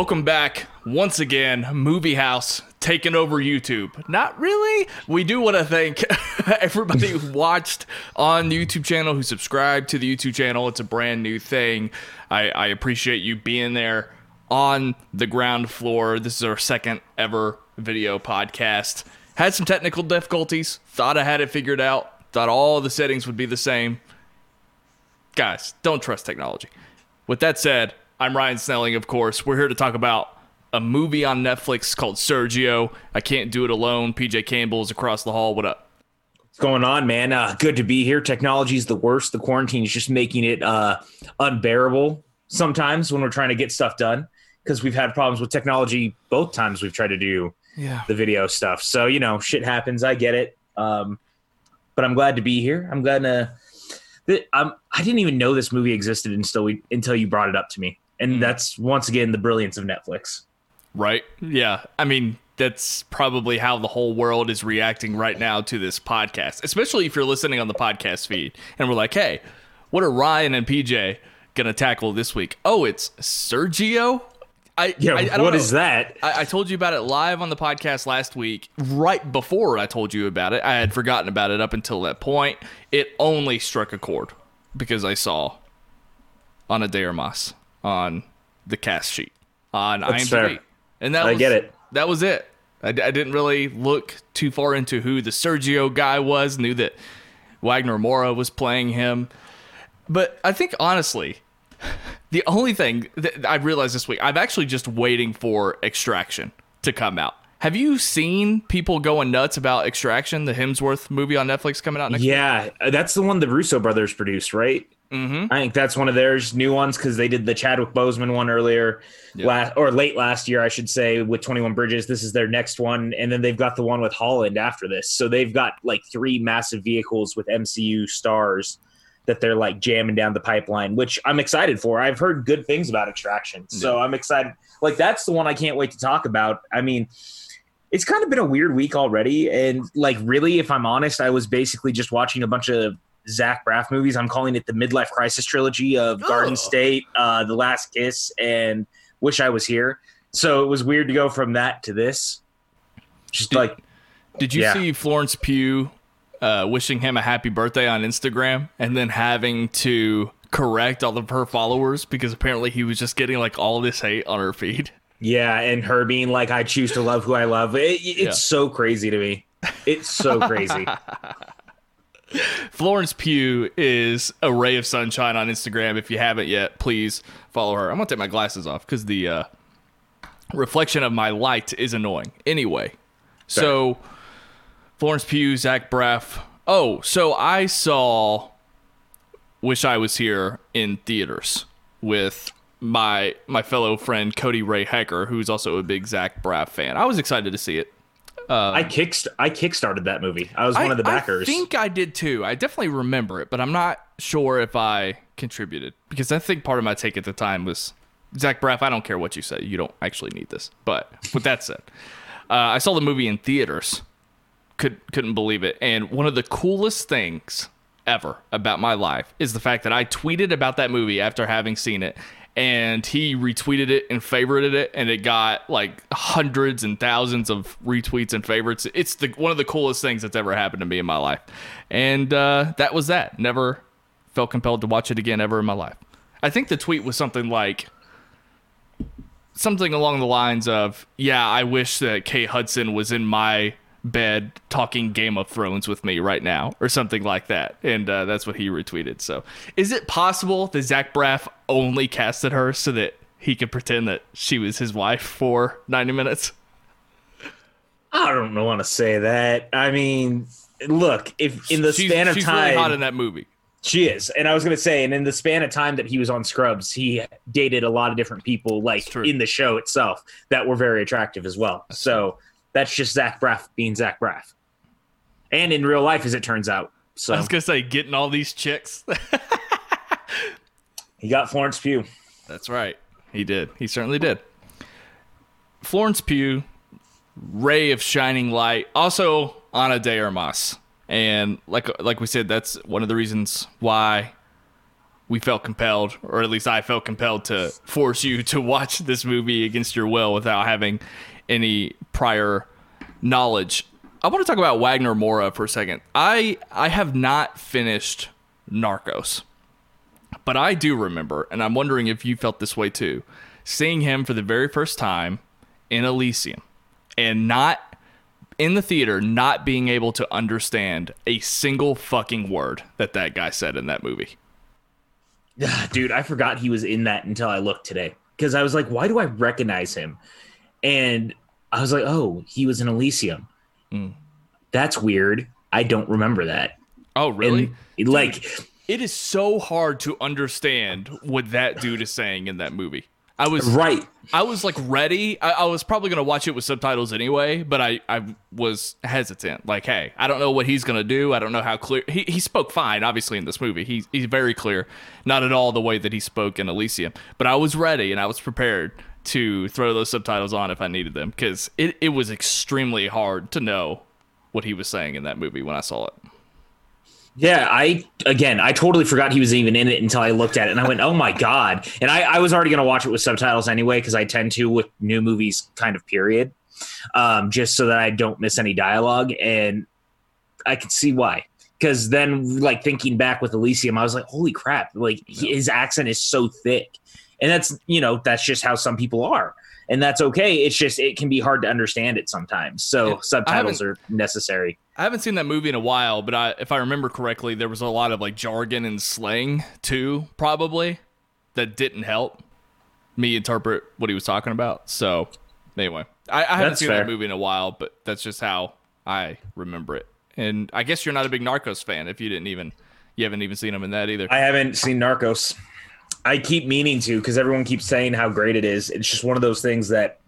Welcome back once again, Movie House taking over YouTube. Not really. We do want to thank everybody who watched on the YouTube channel, who subscribed to the YouTube channel. It's a brand new thing. I, I appreciate you being there on the ground floor. This is our second ever video podcast. Had some technical difficulties. Thought I had it figured out. Thought all the settings would be the same. Guys, don't trust technology. With that said, I'm Ryan Snelling, of course. We're here to talk about a movie on Netflix called Sergio. I can't do it alone. PJ Campbell is across the hall. What up? What's going on, man? Uh, good to be here. Technology is the worst. The quarantine is just making it uh, unbearable sometimes when we're trying to get stuff done because we've had problems with technology both times we've tried to do Yeah. the video stuff. So, you know, shit happens. I get it. Um, but I'm glad to be here. I'm glad to. I'm, I didn't even know this movie existed until we until you brought it up to me, and Mm. that's once again the brilliance of Netflix. Right? Yeah. I mean, that's probably how the whole world is reacting right now to this podcast, especially if you're listening on the podcast feed and we're like, hey, what are Ryan and PJ going to tackle this week? Oh, it's Sergio? I, Yeah, I, I what don't is know. that? I, I told you about it live on the podcast last week. Right before I told you about it, I had forgotten about it up until that point. It only struck a chord because I saw Ana de Armas on the cast sheet on That's IMDb, fair. and that I was, get it. That was it. I didn't really look too far into who the Sergio guy was. Knew that Wagner Moura was playing him, but I think honestly, the only thing that I realized this week, I'm actually just waiting for Extraction to come out. Have you seen people going nuts about Extraction, the Hemsworth movie on Netflix coming out next? Yeah, uh, that's the one the Russo brothers produced, right? Mm-hmm. I think that's one of theirs new ones because they did the Chadwick Boseman one earlier, Yeah. last or late last year, I should say, with Twenty One Bridges. This is their next one, and then they've got the one with Holland after this. So they've got like three massive vehicles with MCU stars that they're like jamming down the pipeline, which I'm excited for. I've heard good things about Extraction, so I'm excited. Like that's the one I can't wait to talk about. I mean. It's kind of been a weird week already, and like really, if I'm honest, I was basically just watching a bunch of Zach Braff movies. I'm calling it the midlife crisis trilogy of Garden. State, uh, The Last Kiss, and Wish I Was Here. So it was weird to go from that to this. Just Did- like, Did you Yeah. see Florence Pugh uh, wishing him a happy birthday on Instagram and then having to correct all of her followers because apparently he was just getting like all this hate on her feed? yeah, and her being like, I choose to love who I love. It, it's Yeah. so crazy to me. It's so crazy. Florence Pugh is a ray of sunshine on Instagram. If you haven't yet, please follow her. I'm gonna take my glasses off because the uh, reflection of my light is annoying. Anyway, so Florence Pugh, Zach Braff. Oh, so I saw "Wish I Was Here" in theaters with my my fellow friend Cody Ray Hecker, who's also a big Zach Braff fan. I was excited to see it. I kicked, I kickstarted that movie. I was one of the backers. I think I did too. I definitely remember it, but I'm not sure if I contributed because I think part of my take at the time was Zach Braff. I don't care what you say. You don't actually need this. But with that said, uh, I saw the movie in theaters. Could couldn't believe it. And one of the coolest things ever about my life is the fact that I tweeted about that movie after having seen it. And he retweeted it and favorited it, and it got like hundreds and thousands of retweets and favorites. It's the one of the coolest things that's ever happened to me in my life, and uh, that was that. Never felt compelled to watch it again ever in my life. I think the tweet was something like something along the lines of, "Yeah, I wish that Kate Hudson was in my bed talking Game of Thrones with me right now," or something like that. And uh, that's what he retweeted. So, is it possible that Zach Braff only casted her so that he could pretend that she was his wife for ninety minutes? I don't want to say that. I mean, look, if in the she's, span of she's time, really hot in that movie. She is. And I was going to say, and in the span of time that he was on Scrubs, he dated a lot of different people, like in the show itself, that were very attractive as well. so that's just Zach Braff being Zach Braff. And in real life, as it turns out. So I was gonna say getting all these chicks. he got Florence Pugh. That's right. He did. He certainly did. Florence Pugh, ray of shining light. Also Ana de Armas. And like like we said, that's one of the reasons why we felt compelled, or at least I felt compelled to force you to watch this movie against your will without having any prior knowledge. I want to talk about Wagner Moura for a second. I I have not finished Narcos, but I do remember, and I'm wondering if you felt this way too, seeing him for the very first time in Elysium, and not in the theater, not being able to understand a single fucking word that that guy said in that movie. Ah, dude, I forgot he was in that until I looked today because I was like, why do I recognize him? And I was like, oh, he was in Elysium. Mm. That's weird. I don't remember that. Oh, really? And, like, it is so hard to understand what that dude is saying in that movie. I was right. I was like ready. I, I was probably gonna watch it with subtitles anyway, but I, I was hesitant. Like, hey, I don't know what he's gonna do. I don't know how clear he, he spoke fine, obviously, in this movie. He's he's very clear. Not at all the way that he spoke in Elysium. But I was ready and I was prepared to throw those subtitles on if I needed them. Because it, it was extremely hard to know what he was saying in that movie when I saw it. Yeah, I again, I totally forgot he was even in it until I looked at it and I went, "Oh my god!" And I, I was already going to watch it with subtitles anyway because I tend to with new movies, kind of period, um, just so that I don't miss any dialogue. And I could see why, because then, like thinking back with Elysium, I was like, "Holy crap!" Like his accent is so thick, and that's you know that's just how some people are and that's okay. It's just it can be hard to understand it sometimes. So yeah, subtitles are necessary. I haven't seen that movie in a while, but I, if I remember correctly, there was a lot of like jargon and slang too, probably that didn't help me interpret what he was talking about. So anyway, I, I haven't seen fair. that movie in a while, but that's just how I remember it. And I guess you're not a big Narcos fan if you didn't even you haven't even seen him in that either. I haven't seen Narcos. I keep meaning to because everyone keeps saying how great it is. It's just one of those things that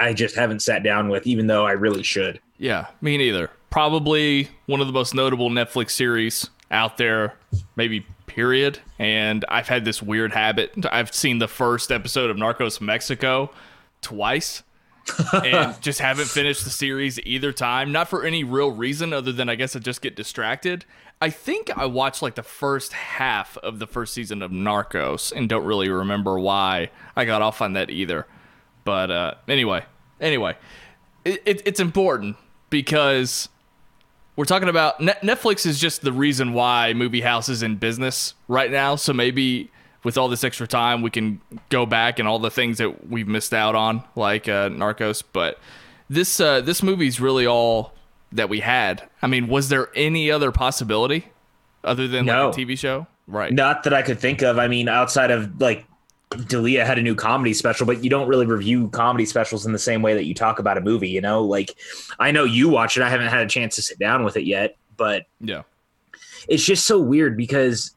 I just haven't sat down with, even though I really should. Yeah, me neither. Probably one of the most notable Netflix series out there, maybe period. And I've had this weird habit. I've seen the first episode of Narcos Mexico twice. and just haven't finished the series either time. Not for any real reason other than I guess I just get distracted. I think I watched like the first half of the first season of Narcos and don't really remember why I got off on that either. But uh, anyway, anyway, it, it, it's important because we're talking about Netflix is just the reason why Movie House is in business right now. So maybe with all this extra time, we can go back and all the things that we've missed out on, like uh, Narcos. But this uh, this movie's really all that we had. I mean, was there any other possibility other than no. like a TV show? Right. Not that I could think of. I mean, outside of like D'Elia had a new comedy special, but you don't really review comedy specials in the same way that you talk about a movie, you know? Like I know you watch it. I haven't had a chance to sit down with it yet, but yeah. It's just so weird because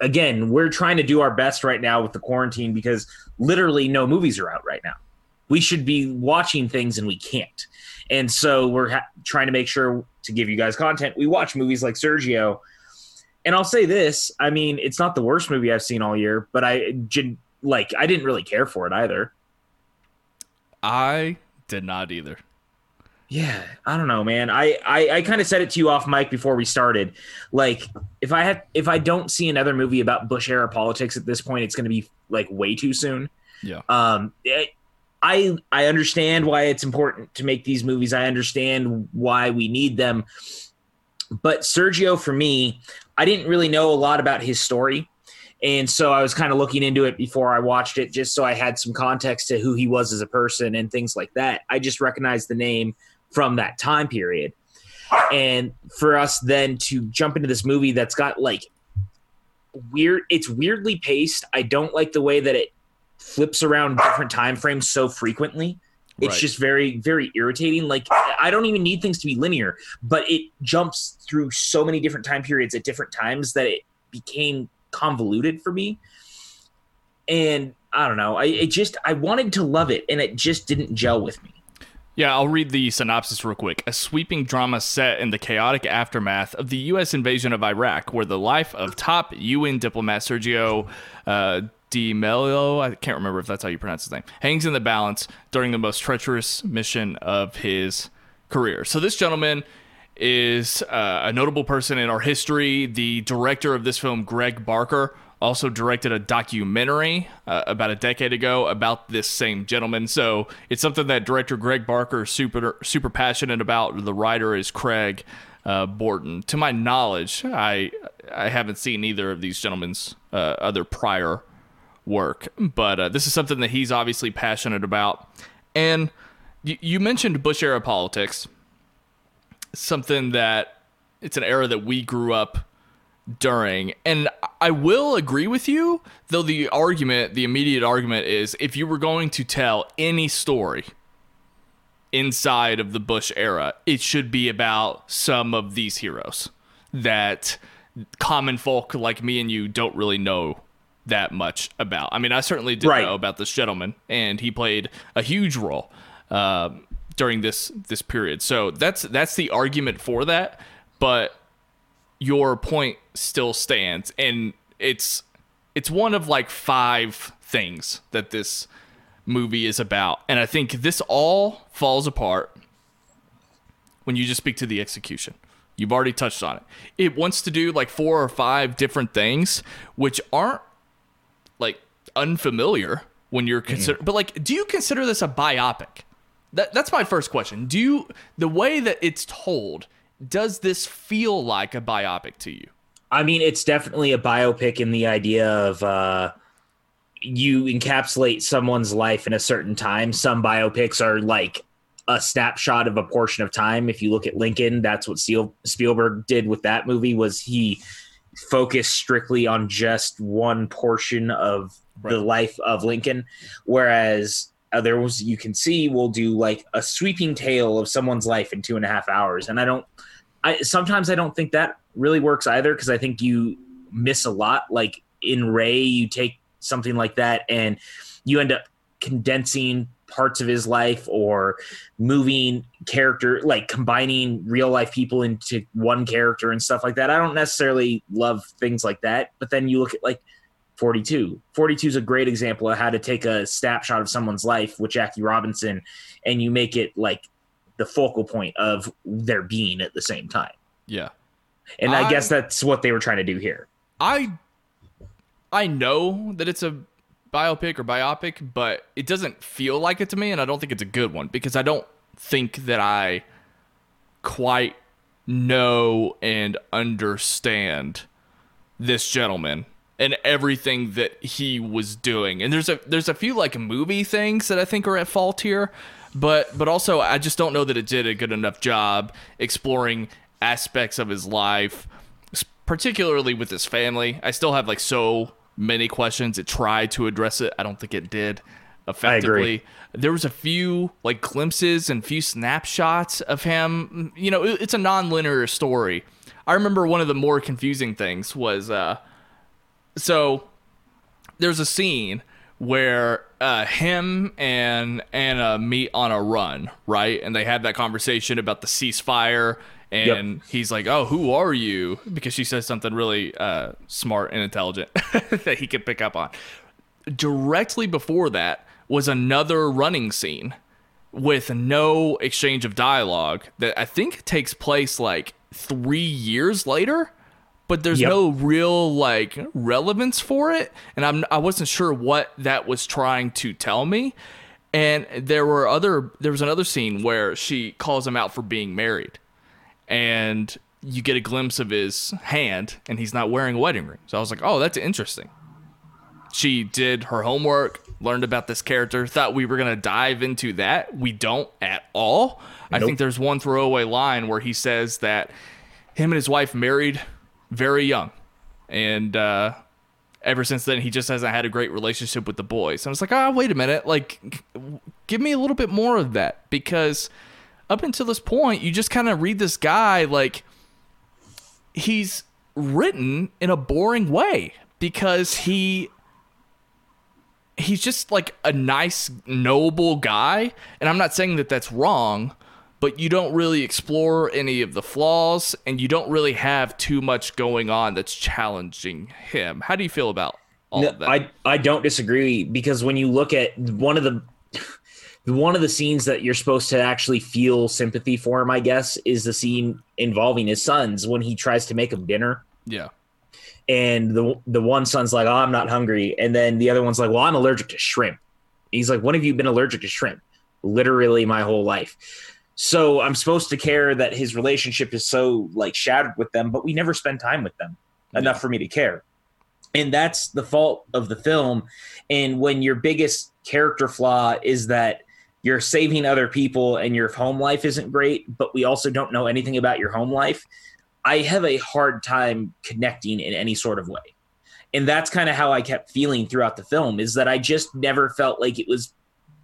again, we're trying to do our best right now with the quarantine because literally no movies are out right now. We should be watching things and we can't. And so we're ha- trying to make sure to give you guys content. We watch movies like Sergio. And I'll say this, I mean, it's not the worst movie I've seen all year, but I like I didn't really care for it either. I did not either. Yeah, I don't know, man. I I, I kind of said it to you off mic before we started. Like, if I have if I don't see another movie about Bush era politics at this point, it's going to be like way too soon. Yeah. Um, it, I I understand why it's important to make these movies. I understand why we need them. But Sergio, for me, I didn't really know a lot about his story. And so I was kind of looking into it before I watched it, just so I had some context to who he was as a person and things like that. I just recognized the name from that time period. And for us then to jump into this movie that's got like weird, it's weirdly paced. I don't like the way that it flips around different time frames so frequently. It's right. just very, very irritating. Like I don't even need things to be linear, but it jumps through so many different time periods at different times that it became convoluted for me. And I don't know. I it just I wanted to love it, and it just didn't gel with me. Yeah, I'll read the synopsis real quick. A sweeping drama set in the chaotic aftermath of the U.S. invasion of Iraq, where the life of top UN diplomat Sergio uh, de Mello, I can't remember if that's how you pronounce his name, hangs in the balance during the most treacherous mission of his career. So this gentleman is uh, a notable person in our history. The director of this film, Greg Barker, also directed a documentary uh, about a decade ago about this same gentleman. So it's something that director Greg Barker is super super passionate about. The writer is Craig uh, Borten. To my knowledge, I I haven't seen either of these gentlemen's uh, other prior work, but uh, this is something that he's obviously passionate about. And y- you mentioned Bush era politics, something that it's an era that we grew up during. And I will agree with you, though the argument, the immediate argument is if you were going to tell any story inside of the Bush era, it should be about some of these heroes that common folk like me and you don't really know that much about. I mean, I certainly did Right. know about this gentleman, and he played a huge role um, during this this period. So that's that's the argument for that. But your point still stands, and it's it's one of like five things that this movie is about, and I think this all falls apart when you just speak to the execution. You've already touched on it. It wants to do like four or five different things, which aren't like unfamiliar when you're consider. But like, do you consider this a biopic? That that's my first question. Do you the way that it's told? Does this feel like a biopic to you? I mean, it's definitely a biopic in the idea of uh, you encapsulate someone's life in a certain time. Some biopics are like a snapshot of a portion of time. If you look at Lincoln, that's what Spiel- Spielberg did with that movie. Was he focused strictly on just one portion of the life of Lincoln, whereas others you can see will do like a sweeping tale of someone's life in two and a half hours. And I don't, I sometimes I don't think that really works either because I think you miss a lot. Like in Ray, you take something like that and you end up condensing parts of his life or moving character like combining real life people into one character and stuff like that. I don't necessarily love things like that, but then you look at like 42. 42 is a great example of how to take a snapshot of someone's life with Jackie Robinson and you make it like the focal point of their being at the same time. Yeah. And I, I- guess that's what they were trying to do here. I I know that it's a biopic or biopic, but it doesn't feel like it to me, and I don't think it's a good one because I don't think that I quite know and understand this gentleman and everything that he was doing. And there's a there's a few like movie things that I think are at fault here, but but also I just don't know that it did a good enough job exploring aspects of his life, particularly with his family. I still have like so many questions. It tried to address it. I don't think it did effectively. There was a few like glimpses and few snapshots of him. You know, it's a non-linear story. I remember one of the more confusing things was uh so there's a scene where uh, him and Anna meet on a run, right? And they have that conversation about the ceasefire. And he's like, "Oh, who are you?" Because she says something really uh, smart and intelligent that he could pick up on. Directly before that was another running scene with no exchange of dialogue that I think takes place like three years later, but there's Yep. no real like relevance for it, and I'm I wasn't sure what that was trying to tell me. And there were other there was another scene where she calls him out for being married, and you get a glimpse of his hand, and he's not wearing a wedding ring. So I was like, oh, that's interesting she did her homework, learned about this character, thought we were going to dive into that. We don't at all. I think there's one throwaway line where he says that him and his wife married very young. And uh, ever since then, he just hasn't had a great relationship with the boys. And I was like, ah, wait a minute. Like, give me a little bit more of that because up until this point, you just kind of read this guy like he's written in a boring way because he he's just like a nice noble guy. And i'm not saying that that's wrong but you don't really explore any of the flaws and you don't really have too much going on that's challenging him. How do you feel about all No, of that? I I don't disagree because when you look at one of the one of the scenes that you're supposed to actually feel sympathy for him, I guess, is the scene involving his sons when he tries to make them dinner. yeah and the the one son's like, "Oh, I'm not hungry," and then the other one's like, "Well, I'm allergic to shrimp." He's like, "When have you been allergic to shrimp?" Literally my whole life. So I'm supposed to care that his relationship is so like shattered with them, but we never spend time with them enough for me to care. And that's the fault of the film. And when your biggest character flaw is that you're saving other people and your home life isn't great, but we also don't know anything about your home life, I have a hard time connecting in any sort of way. And that's kind of how I kept feeling throughout the film is that I just never felt like it was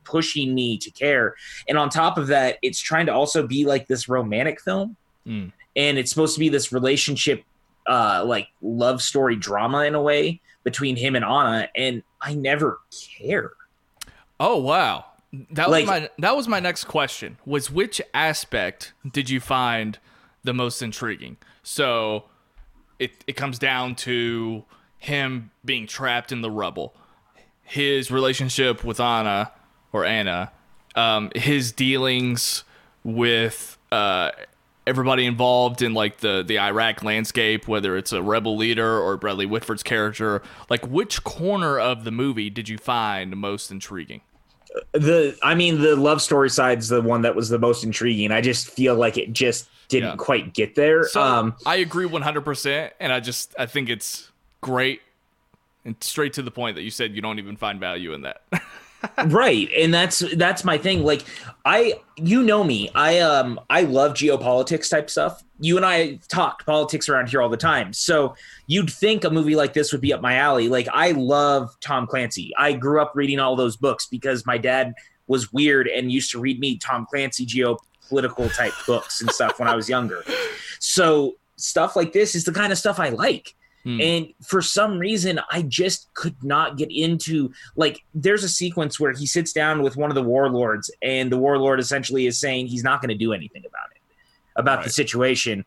pushing me to care. And on top of that, it's trying to also be like this romantic film. Mm. And it's supposed to be this relationship uh like love story drama in a way between him and Anna and I never care. Oh wow. That Like- was my that was my next question. Was which aspect did you find the most intriguing? So it it comes down to him being trapped in the rubble, his relationship with Anna or Anna, um, his dealings with uh, everybody involved in like the the Iraq landscape, whether it's a rebel leader or Bradley Whitford's character. Like, which corner of the movie did you find most intriguing? The I mean the love story side's the one that was the most intriguing. I just feel like it just didn't Yeah. quite get there. So um I agree 100%, and I just I think it's great and straight to the point that you said you don't even find value in that. right and that's that's my thing like i you know me i um i love geopolitics type stuff. You and i talk politics around here all the time so you'd think a movie like this would be up my alley. Like i love tom clancy. I grew up reading all those books because my dad was weird and used to read me tom clancy geopolitical type books and stuff when i was younger. So stuff like this is the kind of stuff i like Hmm. and for some reason, I just could not get into like. There's a sequence where he sits down with one of the warlords, and the warlord essentially is saying he's not going to do anything about it, about the situation.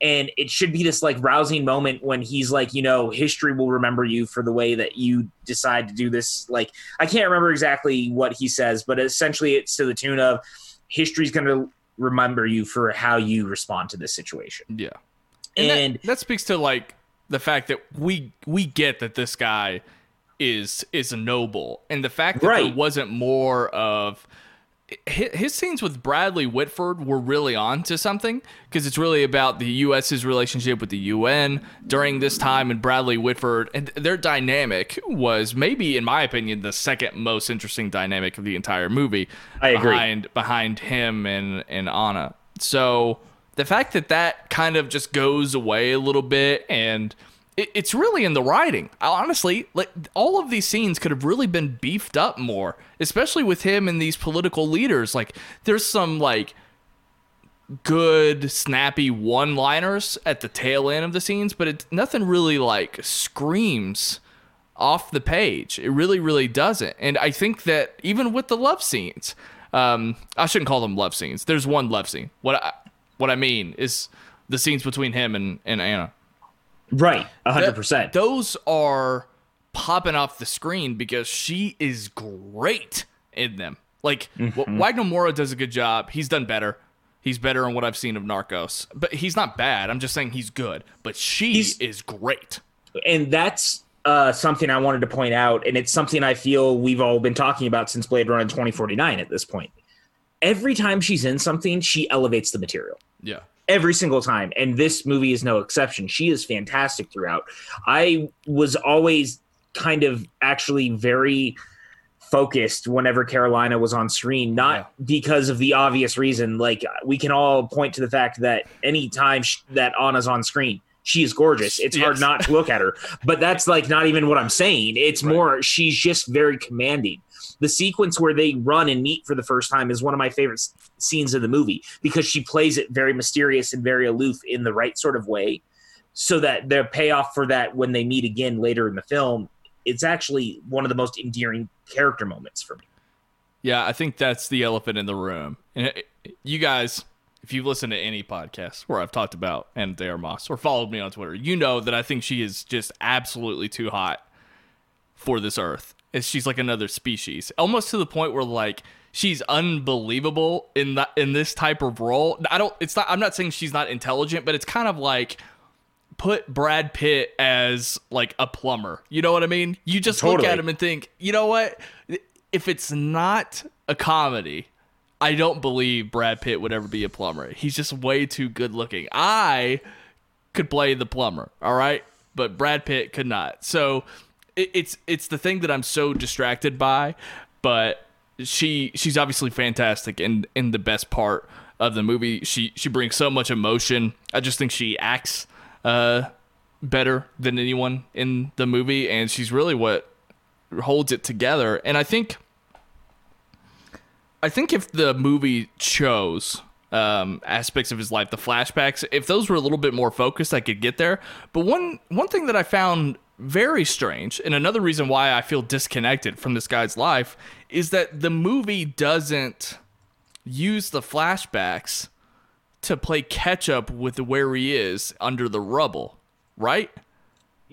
And it should be this like rousing moment when he's like, you know, history will remember you for the way that you decide to do this. Like, I can't remember exactly what he says, but essentially it's to the tune of history's going to remember you for how you respond to this situation. yeah. And, And that, that speaks to like the fact that we we get that this guy is is a noble, and the fact that there wasn't more of his, his scenes with Bradley Whitford were really on to something because it's really about the U.S.'s relationship with the UN during this time, and Bradley Whitford and their dynamic was maybe, in my opinion, the second most interesting dynamic of the entire movie. I agree. Behind behind him and and Anna, so the fact that that kind of just goes away a little bit and it, it's really in the writing. Honestly like all of these scenes could have really been beefed up more especially with him and these political leaders. Like there's some like good snappy one liners at the tail end of the scenes but it's nothing really like screams off the page. It really really doesn't. And i think that even with the love scenes um i shouldn't call them love scenes. There's one love scene. What i what i mean is the scenes between him and, and anna right, hundred that- percent. Those are popping off the screen because she is great in them. Like mm Wagner Moura does a good job. He's done better. He's better in what I've seen of Narcos, but he's not bad. I'm just saying he's good. But she He's- is great. and that's uh, something I wanted to point out, and it's something I feel we've all been talking about since Blade Runner 2049 at this point. Every time she's in something, she elevates the material. Yeah. Every single time. And this movie is no exception. She is fantastic throughout. I was always kind of actually very focused whenever Carolina was on screen, not because of the obvious reason. Like, we can all point to the fact that anytime sh- that Anna's on screen, she is gorgeous. It's hard not to look at her. But that's like not even what I'm saying. It's Right. more, she's just very commanding. The sequence where they run and meet for the first time is one of my favorite s- scenes of the movie because she plays it very mysterious and very aloof in the right sort of way. So that their payoff for that when they meet again later in the film, it's actually one of the most endearing character moments for me. Yeah, I think that's the elephant in the room. And uh, you guys, if you've listened to any podcast where I've talked about Ana de Armas or followed me on Twitter, you know that I think she is just absolutely too hot for this earth. Is she's like another species, almost to the point where like she's unbelievable in that in this type of role. I don't. It's not. I'm not saying she's not intelligent, but it's kind of like put Brad Pitt as like a plumber. You know what I mean? You just look at him and think, you know what? If it's not a comedy, I don't believe Brad Pitt would ever be a plumber. He's just way too good looking. I could play the plumber, all right, but Brad Pitt could not. So it, it's it's the thing that I'm so distracted by, but she she's obviously fantastic and in the best part of the movie. She she brings so much emotion. I just think she acts uh better than anyone in the movie and she's really what holds it together. And I think I think if the movie chose um, aspects of his life, the flashbacks, if those were a little bit more focused, I could get there. But one one thing that I found very strange, and another reason why I feel disconnected from this guy's life, is that the movie doesn't use the flashbacks to play catch up with where he is under the rubble, right?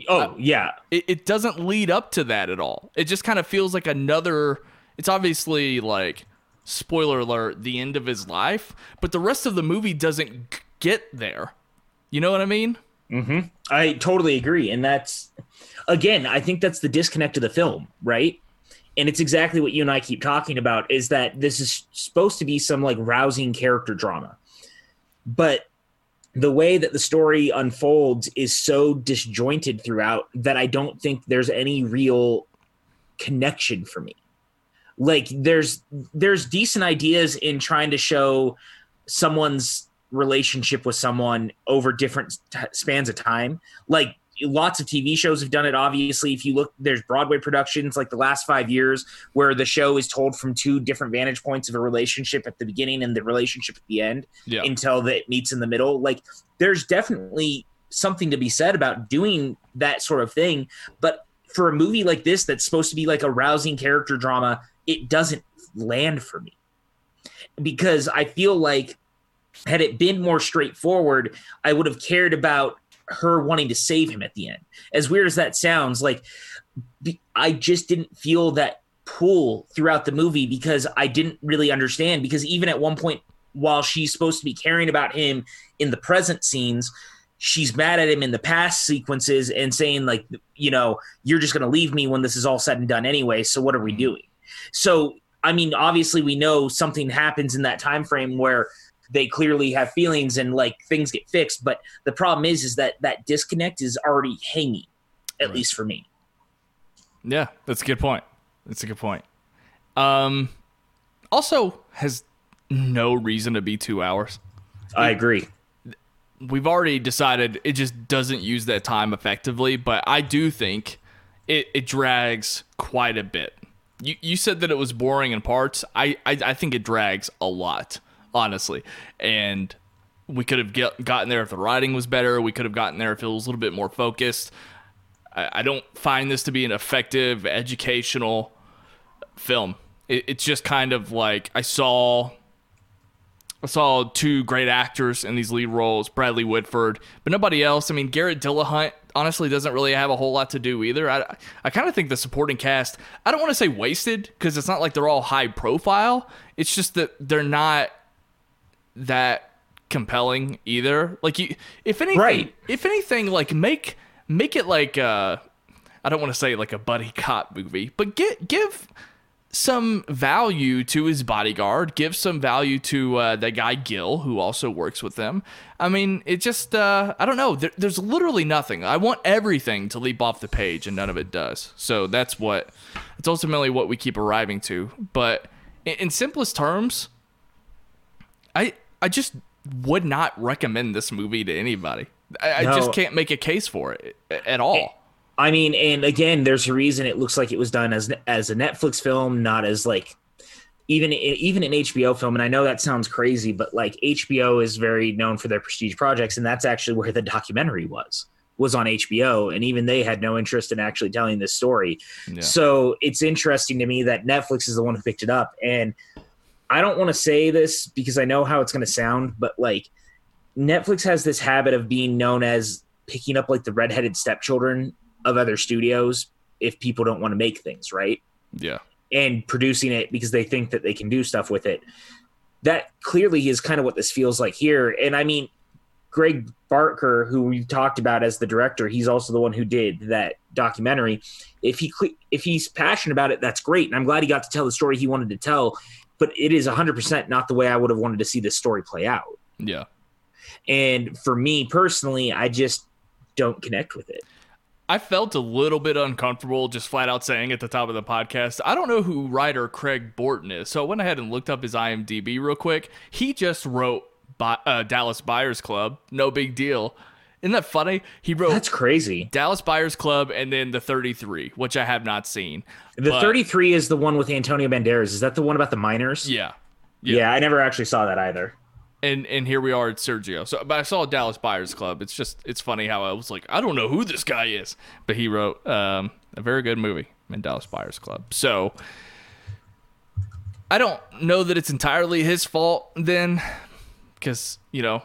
Oh uh, yeah, it, it doesn't lead up to that at all. It just kind of feels like another. It's obviously like spoiler alert, the end of his life, but the rest of the movie doesn't get there. You know what I mean? Mm-hmm. I totally agree, and that's again, I think that's the disconnect of the film, right? And it's exactly what you and I keep talking about is that this is supposed to be some like rousing character drama. But the way that the story unfolds is so disjointed throughout that I don't think there's any real connection for me. Like there's there's decent ideas in trying to show someone's relationship with someone over different t- spans of time. Like lots of TV shows have done it. Obviously, if you look, there's Broadway productions like the last five years where the show is told from two different vantage points of a relationship at the beginning and the relationship at the end Yeah. until that meets in the middle. Like there's definitely something to be said about doing that sort of thing. But for a movie like this that's supposed to be like a rousing character drama, it doesn't land for me. Because I feel like had it been more straightforward, I would have cared about her wanting to save him at the end. As weird as that sounds, like I just didn't feel that pull throughout the movie because I didn't really understand. Because even at one point, while she's supposed to be caring about him in the present scenes, she's mad at him in the past sequences and saying like, you know, you're just going to leave me when this is all said and done anyway. So what are we doing? So I mean, obviously, we know something happens in that time frame where they clearly have feelings and like things get fixed. But the problem is, is that that disconnect is already hanging, at Right. least for me. Yeah, that's a good point. That's a good point. Um, also has no reason to be two hours. I agree. We've already decided it just doesn't use that time effectively, but I do think it, it drags quite a bit. You, you said that it was boring in parts. I, I, I think it drags a lot, honestly. And we could have get, gotten there if the writing was better. We could have gotten there if it was a little bit more focused. I, I don't find this to be an effective educational film. It, it's just kind of like I saw I saw two great actors in these lead roles, Bradley Whitford, but nobody else. I mean, Garrett Dillahunt honestly doesn't really have a whole lot to do either. I, I kind of think the supporting cast, I don't want to say wasted because it's not like they're all high profile. It's just that they're not that compelling either. Like you, if anything, Right. if anything, like make make it like uh, I don't want to say like a buddy cop movie, but get give some value to his bodyguard, give some value to uh, that guy Gil, who also works with them. I mean, it just, uh, I don't know. There, there's literally nothing. I want everything to leap off the page, and none of it does. So that's what, it's ultimately what we keep arriving to. But in, in simplest terms, I, I just would not recommend this movie to anybody. I, I just can't make a case for it at all. I mean, and again, there's a reason it looks like it was done as as a Netflix film, not as like even even an HBO film. And I know that sounds crazy, but like HBO is very known for their prestige projects, and that's actually where the documentary was was on HBO, and even they had no interest in actually telling this story. Yeah. So it's interesting to me that Netflix is the one who picked it up, and I don't want to say this because I know how it's going to sound, but like Netflix has this habit of being known as picking up like the redheaded stepchildren of other studios if people don't want to make things, right? Yeah. And producing it because they think that they can do stuff with it. That clearly is kind of what this feels like here. And I mean, Greg Barker, who we talked about as the director, he's also the one who did that documentary. If he if he's passionate about it, that's great, and I'm glad he got to tell the story he wanted to tell. But it is 100% not the way I would have wanted to see this story play out. Yeah. And for me personally, I just don't connect with it. I felt a little bit uncomfortable just flat out saying at the top of the podcast. I don't know who writer Craig Borten is, so I went ahead and looked up his IMDb real quick. He just wrote uh, Dallas Buyers Club. No big deal. Isn't that funny? He wrote That's crazy. Dallas Buyers Club and then the 33, which I have not seen. The but, 33 is the one with Antonio Banderas. Is that the one about the miners? Yeah. Yeah, yeah I never actually saw that either. And and here we are at Sergio. So but I saw Dallas Buyers Club. It's just it's funny how I was like, I don't know who this guy is. But he wrote um, a very good movie in Dallas Buyers Club. So I don't know that it's entirely his fault then because, you know,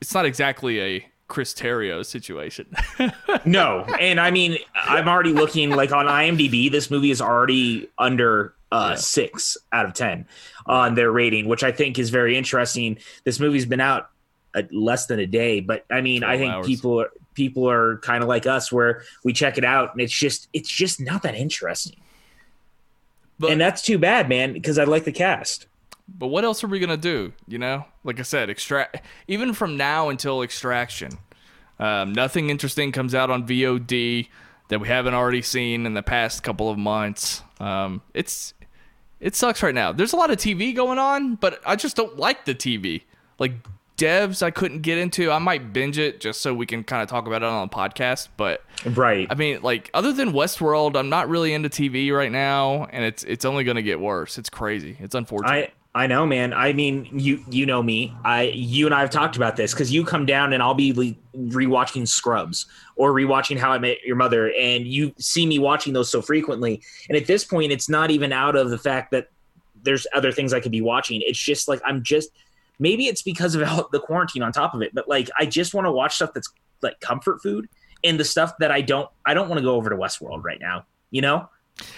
it's not exactly a Chris Terrio situation. no, and I mean, I'm already looking like on IMDb. This movie is already under uh, yeah. six out of ten on their rating, which I think is very interesting. This movie's been out a, less than a day, but I mean, I think hours. people are people are kind of like us, where we check it out and it's just it's just not that interesting. But, and that's too bad, man, because I like the cast. But what else are we gonna do? You know, like I said, extract even from now until extraction. Um, nothing interesting comes out on VOD that we haven't already seen in the past couple of months. Um, it's it sucks right now. There's a lot of TV going on, but I just don't like the TV. Like devs, I couldn't get into. I might binge it just so we can kind of talk about it on the podcast. But right, I mean, like other than Westworld, I'm not really into TV right now, and it's it's only going to get worse. It's crazy. It's unfortunate. I- I know, man. I mean, you you know me. I you and I have talked about this because you come down and I'll be rewatching Scrubs or rewatching How I Met Your Mother, and you see me watching those so frequently. And at this point, it's not even out of the fact that there's other things I could be watching. It's just like I'm just maybe it's because of the quarantine on top of it, but like I just want to watch stuff that's like comfort food and the stuff that I don't I don't want to go over to Westworld right now. You know,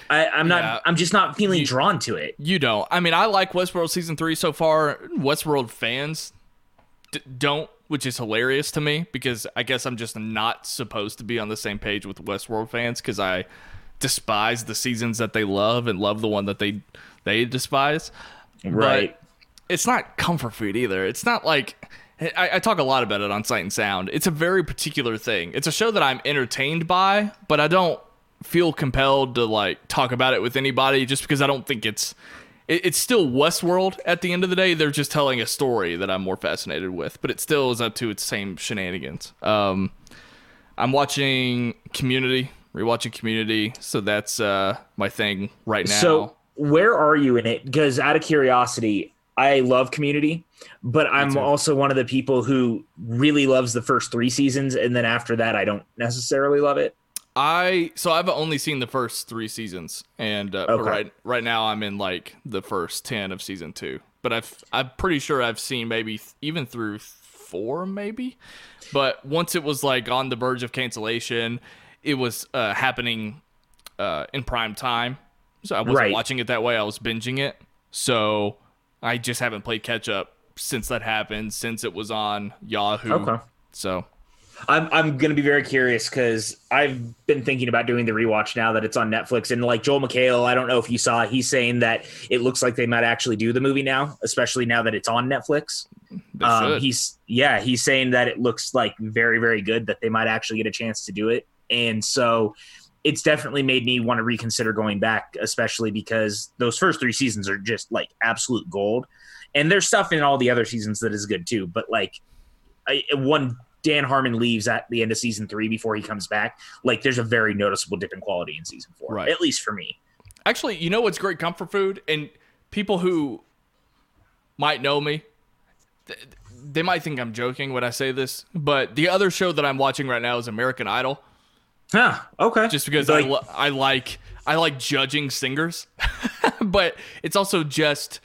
I, am not. Yeah. I'm just not feeling you, drawn to it. You don't. I mean, I like Westworld season three so far. Westworld fans d- don't, which is hilarious to me because I guess I'm just not supposed to be on the same page with Westworld fans because I despise the seasons that they love and love the one that they they despise. Right. But it's not comfort food either. It's not like. I, I, talk a lot about it on Sight and Sound. It's a very particular thing. It's a show that I'm entertained by, but I don't feel compelled to like talk about it with anybody just because I don't think it's it, it's still Westworld at the end of the day. They're just telling a story that I'm more fascinated with, but it still is up to its same shenanigans. Um, I'm watching Community, rewatching Community, so that's uh, my thing right now. So where are you in it? Because out of curiosity, I love Community, but I'm also one of the people who really loves the first three seasons, and then after that, I don't necessarily love it. I so I've only seen the first three seasons, and uh, okay. right right now I'm in like the first ten of season two. But I've I'm pretty sure I've seen maybe th- even through four, maybe. But once it was like on the verge of cancellation, it was uh, happening uh, in prime time, so I wasn't right. watching it that way. I was binging it, so I just haven't played catch up since that happened. Since it was on Yahoo, okay. So I'm I'm gonna be very curious because I've been thinking about doing the rewatch now that it's on Netflix. And like Joel McHale, I don't know if you saw, he's saying that it looks like they might actually do the movie now, especially now that it's on Netflix. Um, he's yeah, he's saying that it looks like very very good that they might actually get a chance to do it. And so it's definitely made me want to reconsider going back, especially because those first three seasons are just like absolute gold. And there's stuff in all the other seasons that is good too, but like I, one Dan Harmon leaves at the end of season three before he comes back, like there's a very noticeable dip in quality in season four, right. at least for me. Actually, you know what's great comfort food, and people who might know me, they might think I'm joking when I say this, but the other show that I'm watching right now is American Idol. Huh. Okay. Just because like, I, I like I like judging singers, but it's also just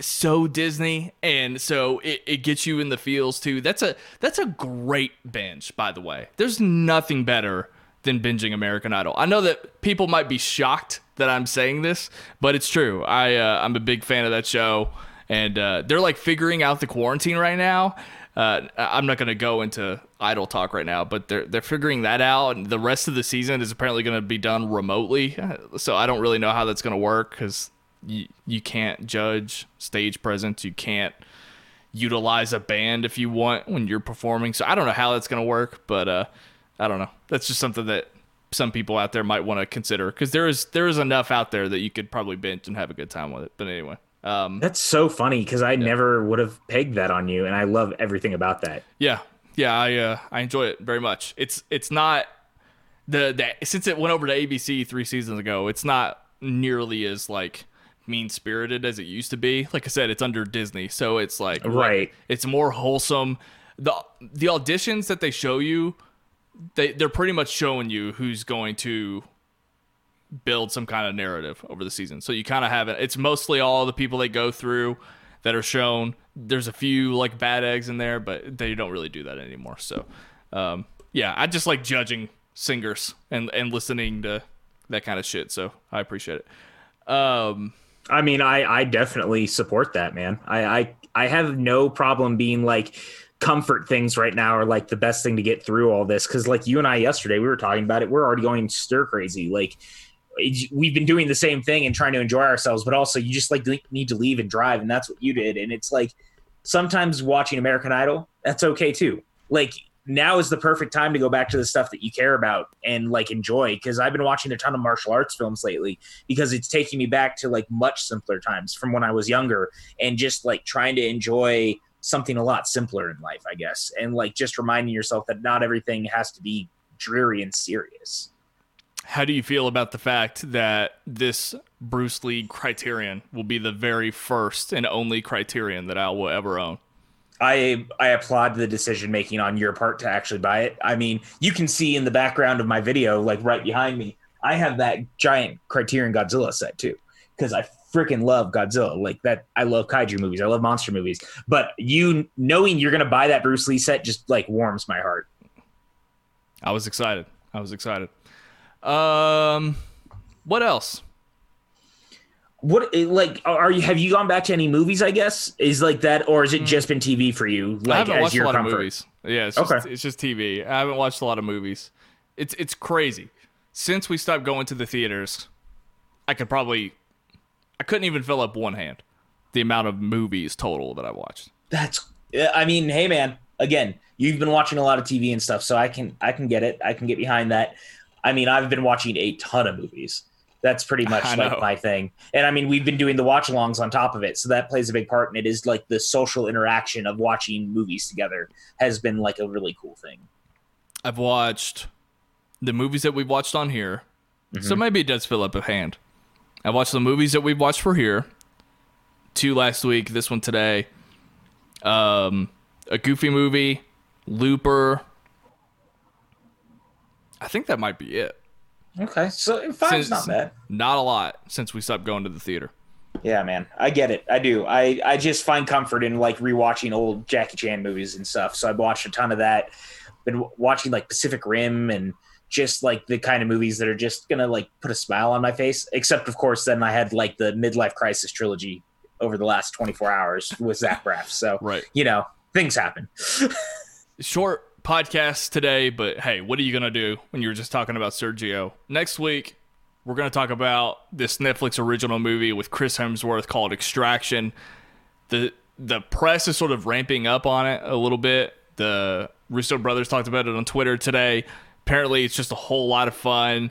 so Disney, and so it, it gets you in the feels too. That's a that's a great binge, by the way. There's nothing better than binging American Idol. I know that people might be shocked that I'm saying this, but it's true. I uh, I'm a big fan of that show, and uh, they're like figuring out the quarantine right now. uh, I'm not to go into idol talk right now, but they're they're figuring that out, and the rest of the season is apparently to be done remotely. So I don't really know how that's to work because you you can't judge stage presence, you can't utilize a band if you want when you're performing. So I don't know how that's going to work, but uh, I don't know. That's just something that some people out there might want to consider because there is there is enough out there that you could probably binge and have a good time with it. But anyway. Um, That's so funny because I yeah. never would have pegged that on you, and I love everything about that. Yeah, yeah, I uh, I enjoy it very much. It's it's not the the since it went over to ABC three seasons ago, it's not nearly as like mean spirited as it used to be. Like I said, it's under Disney, so it's like right. It's more wholesome. the The auditions that they show you, they they're pretty much showing you who's going to build some kind of narrative over the season. So you kind of have it. It's mostly all the people they go through that are shown. There's a few like bad eggs in there, but they don't really do that anymore. So, um, yeah, I just like judging singers and and listening to that kind of shit. So I appreciate it. Um, I mean, I I definitely support that, man. I I I have no problem being like comfort things right now are like the best thing to get through all this because like you and I yesterday we were talking about it. We're already going stir crazy. Like we've been doing the same thing and trying to enjoy ourselves, but also you just like need to leave and drive, and that's what you did. And it's like sometimes watching American Idol, that's okay too. Like now is the perfect time to go back to the stuff that you care about and like enjoy because I've been watching a ton of martial arts films lately because it's taking me back to like much simpler times from when I was younger and just like trying to enjoy something a lot simpler in life, I guess. And like just reminding yourself that not everything has to be dreary and serious. How do you feel about the fact that this Bruce Lee criterion will be the very first and only criterion that I will ever own? I I applaud the decision making on your part to actually buy it. I mean, you can see in the background of my video, like right behind me, I have that giant Criterion Godzilla set too, because I freaking love Godzilla. Like that, I love kaiju movies, I love monster movies. But you knowing you're gonna buy that Bruce Lee set just like warms my heart. I was excited. I was excited. Um, what else? What like are you? Have you gone back to any movies? I guess is like that, or has it mm. just been TV for you? Like I haven't as watched your a lot comfort? of movies. Yeah, it's just, okay. It's just TV. I haven't watched a lot of movies. It's it's crazy. Since we stopped going to the theaters, I could probably, I couldn't even fill up one hand, the amount of movies total that I watched. That's. I mean, hey man, again, you've been watching a lot of TV and stuff, so I can I can get it. I can get behind that. I mean, I've been watching a ton of movies. That's pretty much like my thing. And I mean, we've been doing the watch alongs on top of it. So that plays a big part. And it is like the social interaction of watching movies together has been like a really cool thing. I've watched the movies that we've watched on here. Mm-hmm. So maybe it does fill up a hand. I watched the movies that we've watched for here. Two last week, this one today. Um, a goofy movie, Looper, I think that might be it. Okay, so five's not bad. Not a lot since we stopped going to the theater. Yeah, man, I get it. I do. I I just find comfort in like rewatching old Jackie Chan movies and stuff. So I've watched a ton of that. Been watching like Pacific Rim and just like the kind of movies that are just gonna like put a smile on my face. Except of course, then I had like the midlife crisis trilogy over the last 24 hours with Zach Braff. So right, you know, things happen. Short podcast today, but hey, what are you going to do when you were just talking about Sergio? Next week, we're going to talk about this Netflix original movie with Chris Hemsworth called Extraction. The the press is sort of ramping up on it a little bit. The Russo brothers talked about it on Twitter today. Apparently, it's just a whole lot of fun.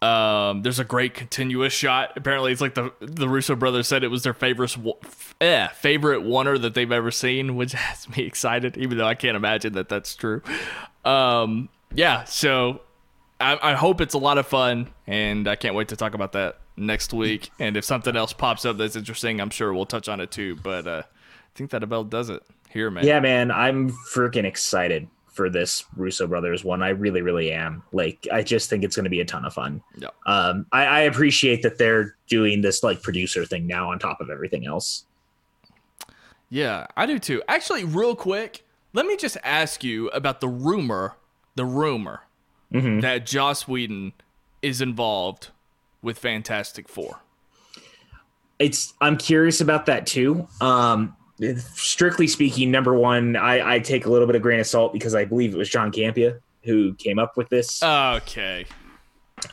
Um, there's a great continuous shot. Apparently, it's like the the Russo brothers said it was their favorite eh, favorite oner that they've ever seen, which has me excited, even though I can't imagine that that's true. Um, yeah, so I, I hope it's a lot of fun, and I can't wait to talk about that next week. And if something else pops up that's interesting, I'm sure we'll touch on it too. But uh, I think that about does it here, man. Yeah, man, I'm freaking excited for this Russo brothers one. I really, really am. Like, I just think it's going to be a ton of fun. Yeah. Um, I, I appreciate that they're doing this like producer thing now on top of everything else. Yeah, I do too. Actually, real quick, let me just ask you about the rumor, the rumor mm-hmm. that Joss Whedon is involved with Fantastic Four. It's I'm curious about that too. Um, strictly speaking, number one, I, I take a little bit of grain of salt because I believe it was John Campea who came up with this. Okay.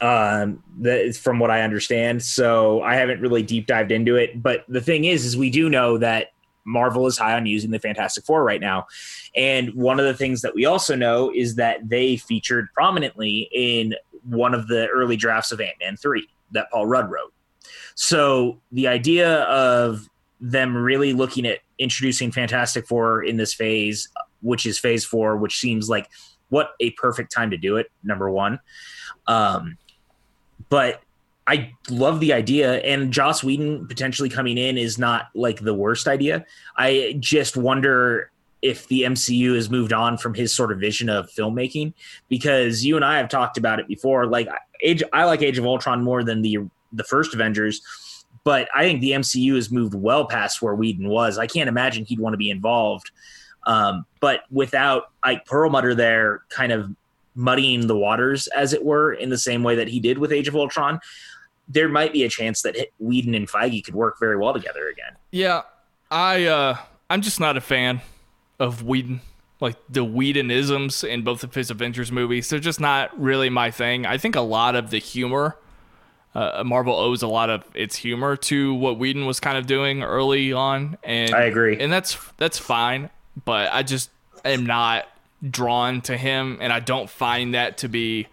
Um, that is from what I understand. So I haven't really deep dived into it. But the thing is, is we do know that Marvel is high on using the Fantastic Four right now. And one of the things that we also know is that they featured prominently in one of the early drafts of Ant Man 3 that Paul Rudd wrote. So the idea of them really looking at introducing Fantastic Four in this phase, which is phase four, which seems like what a perfect time to do it, number one. Um, but I love the idea, and Joss Whedon potentially coming in is not like the worst idea. I just wonder if the MCU has moved on from his sort of vision of filmmaking because you and I have talked about it before. Like Age, I like Age of Ultron more than the the first Avengers, but I think the MCU has moved well past where Whedon was. I can't imagine he'd want to be involved. Um, but without Ike Perlmutter there, kind of muddying the waters, as it were, in the same way that he did with Age of Ultron, there might be a chance that Whedon and Feige could work very well together again. Yeah, I uh, I'm just not a fan of Whedon. Like the Whedonisms in both of his Avengers movies, they're just not really my thing. I think a lot of the humor, uh, Marvel owes a lot of its humor to what Whedon was kind of doing early on, and I agree, and that's that's fine. But I just am not drawn to him, and I don't find that to be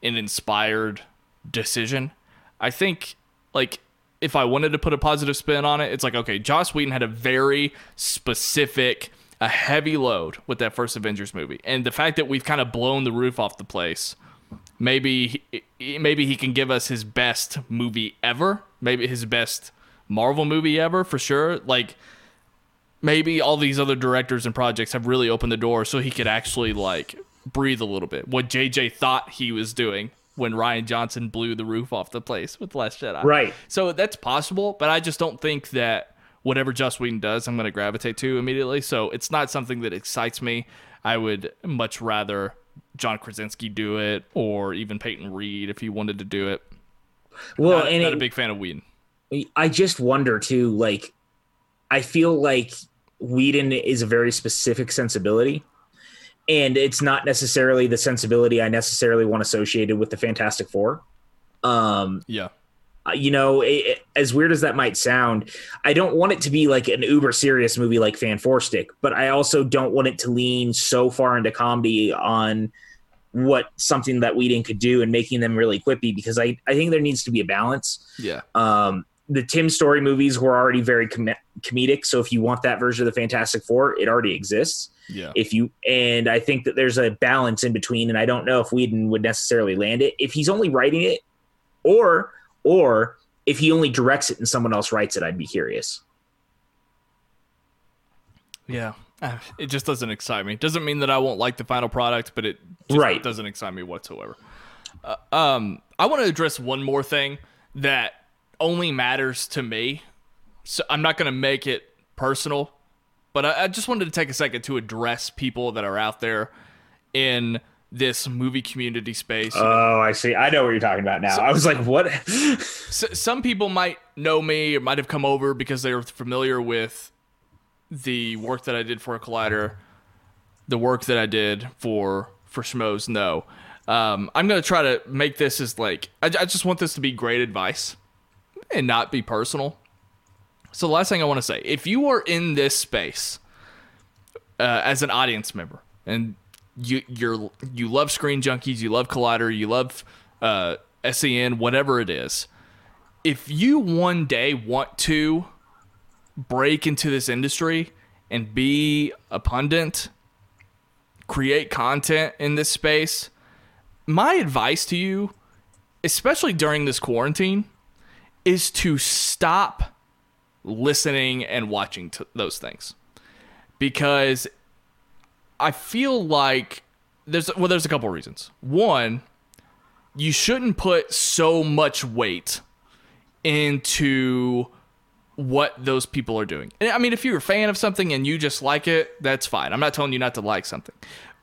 an inspired decision. I think like if I wanted to put a positive spin on it, it's like okay, Joss Whedon had a very specific, a heavy load with that first Avengers movie, and the fact that we've kind of blown the roof off the place. Maybe maybe he can give us his best movie ever. Maybe his best Marvel movie ever for sure. Like maybe all these other directors and projects have really opened the door so he could actually like breathe a little bit. What JJ thought he was doing when Rian Johnson blew the roof off the place with Last Jedi. Right. So that's possible, but I just don't think that whatever Joss Whedon does, I'm going to gravitate to immediately. So it's not something that excites me. I would much rather John Krasinski do it, or even Peyton Reed if he wanted to do it. Well, not, and not it, a big fan of Whedon. I just wonder too. Like, I feel like Whedon is a very specific sensibility, and it's not necessarily the sensibility I necessarily want associated with the Fantastic Four. Um, yeah, you know, it, as weird as that might sound, I don't want it to be like an uber serious movie like Fant4stic, but I also don't want it to lean so far into comedy on what something that Whedon could do and making them really quippy because I, I think there needs to be a balance. Yeah. Um, the Tim Story movies were already very com- comedic. So if you want that version of the Fantastic Four, it already exists. Yeah. If you and I think that there's a balance in between, and I don't know if Whedon would necessarily land it if he's only writing it, or or if he only directs it and someone else writes it. I'd be curious. Yeah, it just doesn't excite me. Doesn't mean that I won't like the final product, but it right doesn't excite me whatsoever. Uh, um, I want to address one more thing that only matters to me. So I'm not going to make it personal, but I, I, just wanted to take a second to address people that are out there in this movie community space. Oh, I see. I know what you're talking about now. So, I was like, what? so, some people might know me or might have come over because they are familiar with the work that I did for a collider, the work that I did for for Schmoes Know Um, I'm gonna try to make this as like I, I just want this to be great advice and not be personal. So, the last thing I want to say if you are in this space uh, as an audience member and you you're you love Screen Junkies, you love Collider, you love uh, SEN, whatever it is, if you one day want to break into this industry and be a pundit, create content in this space, my advice to you, especially during this quarantine, is to stop listening and watching those things. Because I feel like there's well there's a couple reasons. One, you shouldn't put so much weight into what those people are doing. I mean, if you're a fan of something and you just like it, that's fine. I'm not telling you not to like something.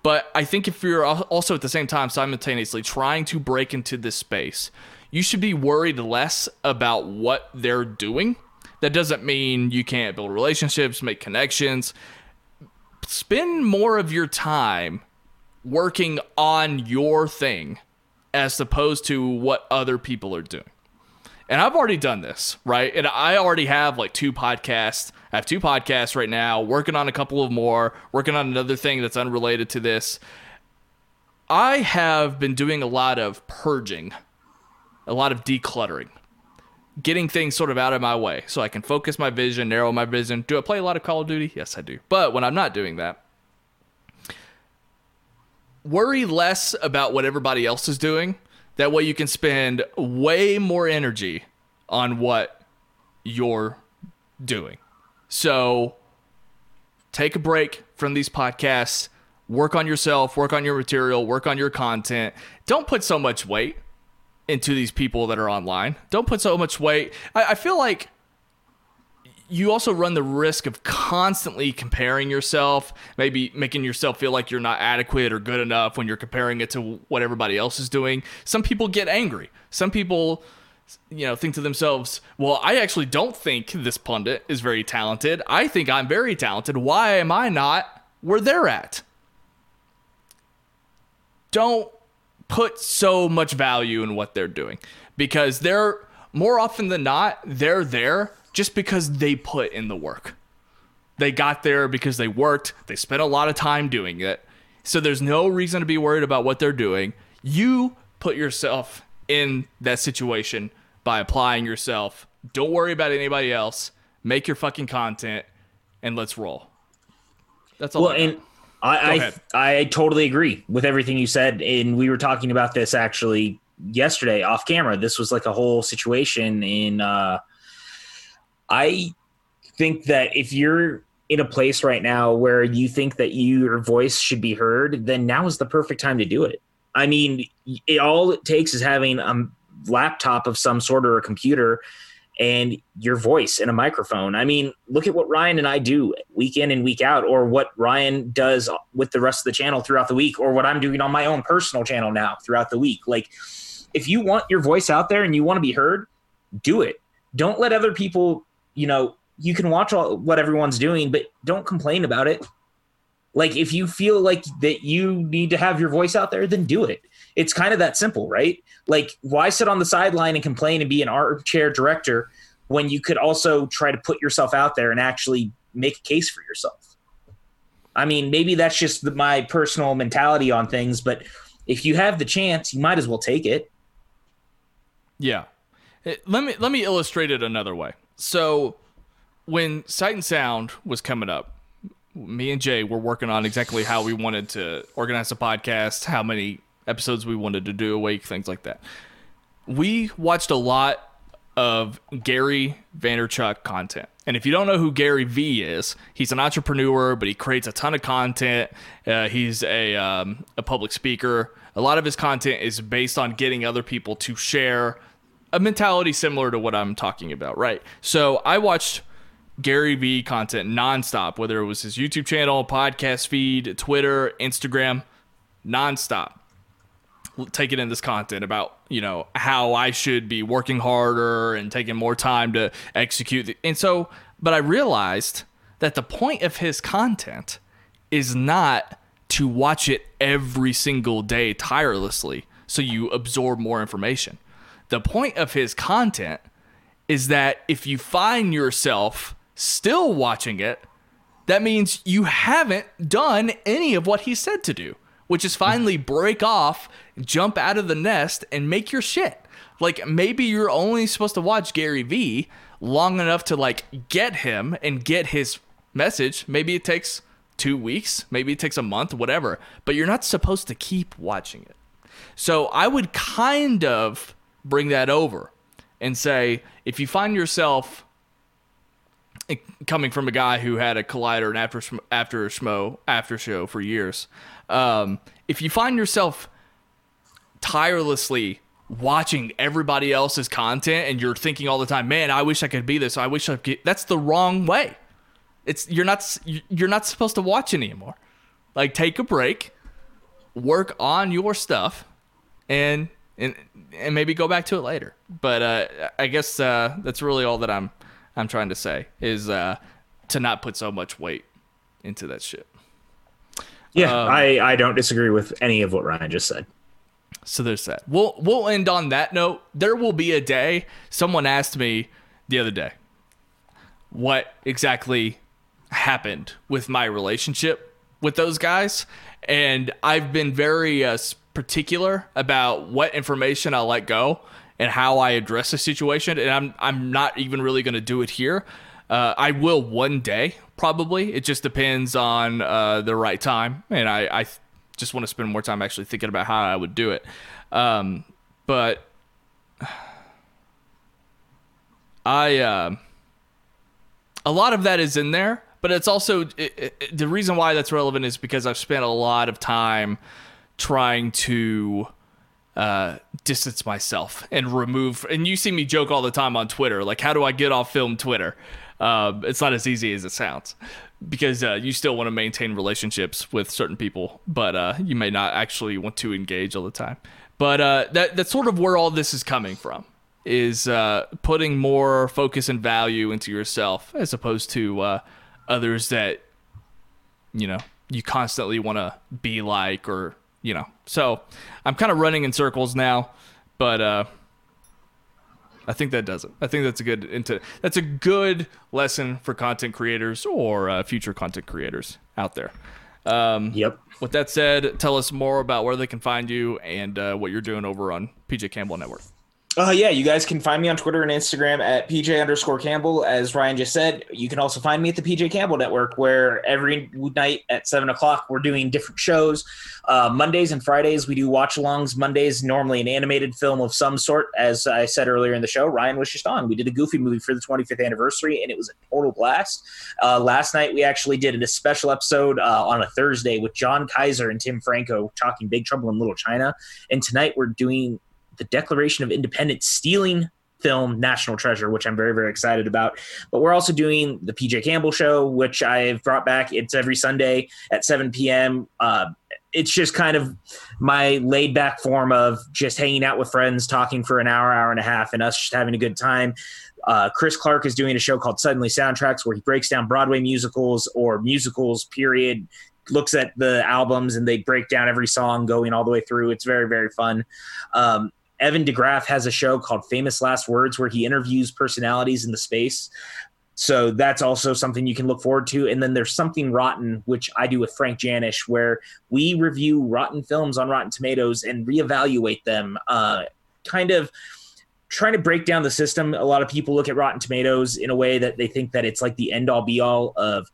But I think if you're also at the same time simultaneously trying to break into this space, you should be worried less about what they're doing That doesn't mean you can't build relationships, make connections. Spend more of your time working on your thing as opposed to what other people are doing. And I've already done this, right? And I already have like two podcasts. I have two podcasts right now, working on a couple of more, working on another thing that's unrelated to this. I have been doing a lot of purging, a lot of decluttering, getting things sort of out of my way so I can focus my vision, narrow my vision. Do I play a lot of Call of Duty? Yes, I do. But when I'm not doing that, worry less about what everybody else is doing. That way you can spend way more energy on what you're doing. So take a break from these podcasts, work on yourself, work on your material, work on your content. Don't put so much weight into these people that are online. Don't put so much weight. I, I feel like you also run the risk of constantly comparing yourself, maybe making yourself feel like you're not adequate or good enough when you're comparing it to what everybody else is doing. Some people get angry. Some people you know think to themselves, "Well, I actually don't think this pundit is very talented. I think I'm very talented. Why am I not where they're at?" Don't put so much value in what they're doing because they're more often than not, they're there just because they put in the work. They got there because they worked, they spent a lot of time doing it. So there's no reason to be worried about what they're doing. You put yourself in that situation by applying yourself. Don't worry about anybody else. Make your fucking content and let's roll. That's all. Well, I and I, I I totally agree with everything you said. And we were talking about this actually yesterday off camera. This was like a whole situation in uh I think that if you're in a place right now where you think that your voice should be heard, then now is the perfect time to do it. I mean, it, all it takes is having a laptop of some sort or a computer and your voice and a microphone. I mean, look at what Ryan and I do week in and week out, or what Ryan does with the rest of the channel throughout the week, or what I'm doing on my own personal channel now throughout the week. Like, if you want your voice out there and you want to be heard, do it. Don't let other people you know, you can watch all, what everyone's doing, but don't complain about it. Like if you feel like that you need to have your voice out there, then do it. It's kind of that simple, right? Like why sit on the sideline and complain and be an armchair director when you could also try to put yourself out there and actually make a case for yourself? I mean, maybe that's just my personal mentality on things, but if you have the chance, you might as well take it. Yeah. Eh, let me let me illustrate it another way. So when Sight and Sound was coming up, me and Jay were working on exactly how we wanted to organize a podcast, how many episodes we wanted to do a week, things like that. We watched a lot of Gary Vaynerchuk content. And if you don't know who Gary Vee is, he's an entrepreneur, but he creates a ton of content. Uh, he's a, um, a public speaker. A lot of his content is based on getting other people to share a mentality similar to what I'm talking about, right? So I watched Gary Vee content nonstop, whether it was his YouTube channel, podcast feed, Twitter, Instagram, nonstop. Taking in this content about, you know, how I should be working harder and taking more time to execute. The, and so, but I realized that the point of his content is not to watch it every single day tirelessly so you absorb more information. The point of his content is that if you find yourself still watching it, that means you haven't done any of what he said to do, which is finally break off, jump out of the nest, and make your shit. Like maybe you're only supposed to watch Gary Vee long enough to like get him and get his message. Maybe it takes two weeks, maybe it takes a month, whatever, but you're not supposed to keep watching it. So I would kind of bring that over and say if you find yourself eh, coming from a guy who had a collider and after after schmo after show for years um, if you find yourself tirelessly watching everybody else's content and you're thinking all the time man i wish i could be this i wish i could that's the wrong way it's you're not you're not supposed to watch anymore like take a break work on your stuff and and and maybe go back to it later. But uh, I guess uh, that's really all that I'm I'm trying to say is uh, to not put so much weight into that shit. Yeah, Um, I, I don't disagree with any of what Ryan just said. So there's that. We'll we'll end on that note. There will be a day. Someone asked me the other day what exactly happened with my relationship with those guys, and I've been very uh, particular about what information I'll let go and how I address the situation. And I'm I'm not even really going to do it here. Uh, I will one day probably. It just depends on uh, the right time, and I I just want to spend more time actually thinking about how I would do it. Um, but I, uh, a lot of that is in there, but it's also it, it, the reason why that's relevant is because I've spent a lot of time trying to uh, distance myself and remove. And you see me joke all the time on Twitter, like, how do I get off film Twitter? Um, it's not as easy as it sounds because uh, you still want to maintain relationships with certain people, but uh, you may not actually want to engage all the time. But uh, that that's sort of where all this is coming from is uh, putting more focus and value into yourself as opposed to uh, others that you know you constantly want to be like or you know. So I'm kind of running in circles now, but uh, I think that does it. I think that's a good into that's a good lesson for content creators or uh, future content creators out there. Um, Yep. with that said, tell us more about where they can find you and uh, what you're doing over on PJ Campbell Network. Uh, yeah, you guys can find me on Twitter and Instagram at PJ underscore Campbell. As Ryan just said, you can also find me at the PJ Campbell Network, where every night at seven o'clock we're doing different shows. Uh, Mondays and Fridays we do watch alongs. Mondays normally an animated film of some sort. As I said earlier in the show, Ryan was just on. We did a Goofy movie for the 25th anniversary, and it was a total blast. Uh, last night we actually did a special episode uh, on a Thursday with John Kaiser and Tim Franco talking Big Trouble in Little China, and tonight we're doing the Declaration of Independence stealing film National Treasure, which I'm very, very excited about. But we're also doing the PJ Campbell Show, which I've brought back. It's every Sunday at 7 p.m. Uh, it's just kind of my laid back form of just hanging out with friends, talking for an hour, hour and a half, and us just having a good time. Uh, Chris Clark is doing a show called Suddenly Soundtracks where he breaks down Broadway musicals or musicals, period, looks at the albums and they break down every song going all the way through. It's very, very fun. Um, Evan DeGraff has a show called Famous Last Words where he interviews personalities in the space. So that's also something you can look forward to. And then there's Something Rotten, which I do with Frank Janish, where we review rotten films on Rotten Tomatoes and reevaluate them. Uh, kind of trying to break down the system. A lot of people look at Rotten Tomatoes in a way that they think that it's like the end all be all of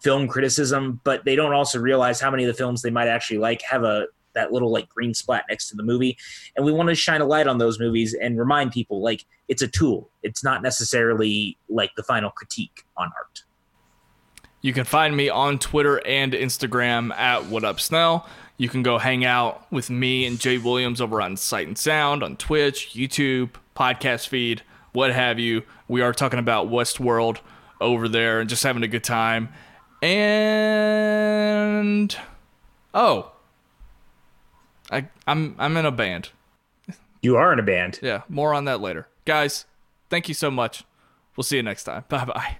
film criticism, but they don't also realize how many of the films they might actually like have a that little like green splat next to the movie and we want to shine a light on those movies and remind people like it's a tool it's not necessarily like the final critique on art You can find me on Twitter and Instagram at What Up Snell. You can go hang out with me and Jay Williams over on Sight and Sound on Twitch, YouTube, podcast feed, what have you. We are talking about Westworld over there and just having a good time. And oh, I I'm I'm in a band. you are in a band Yeah, more on that later. Guys, thank you so much. We'll see you next time. Bye bye.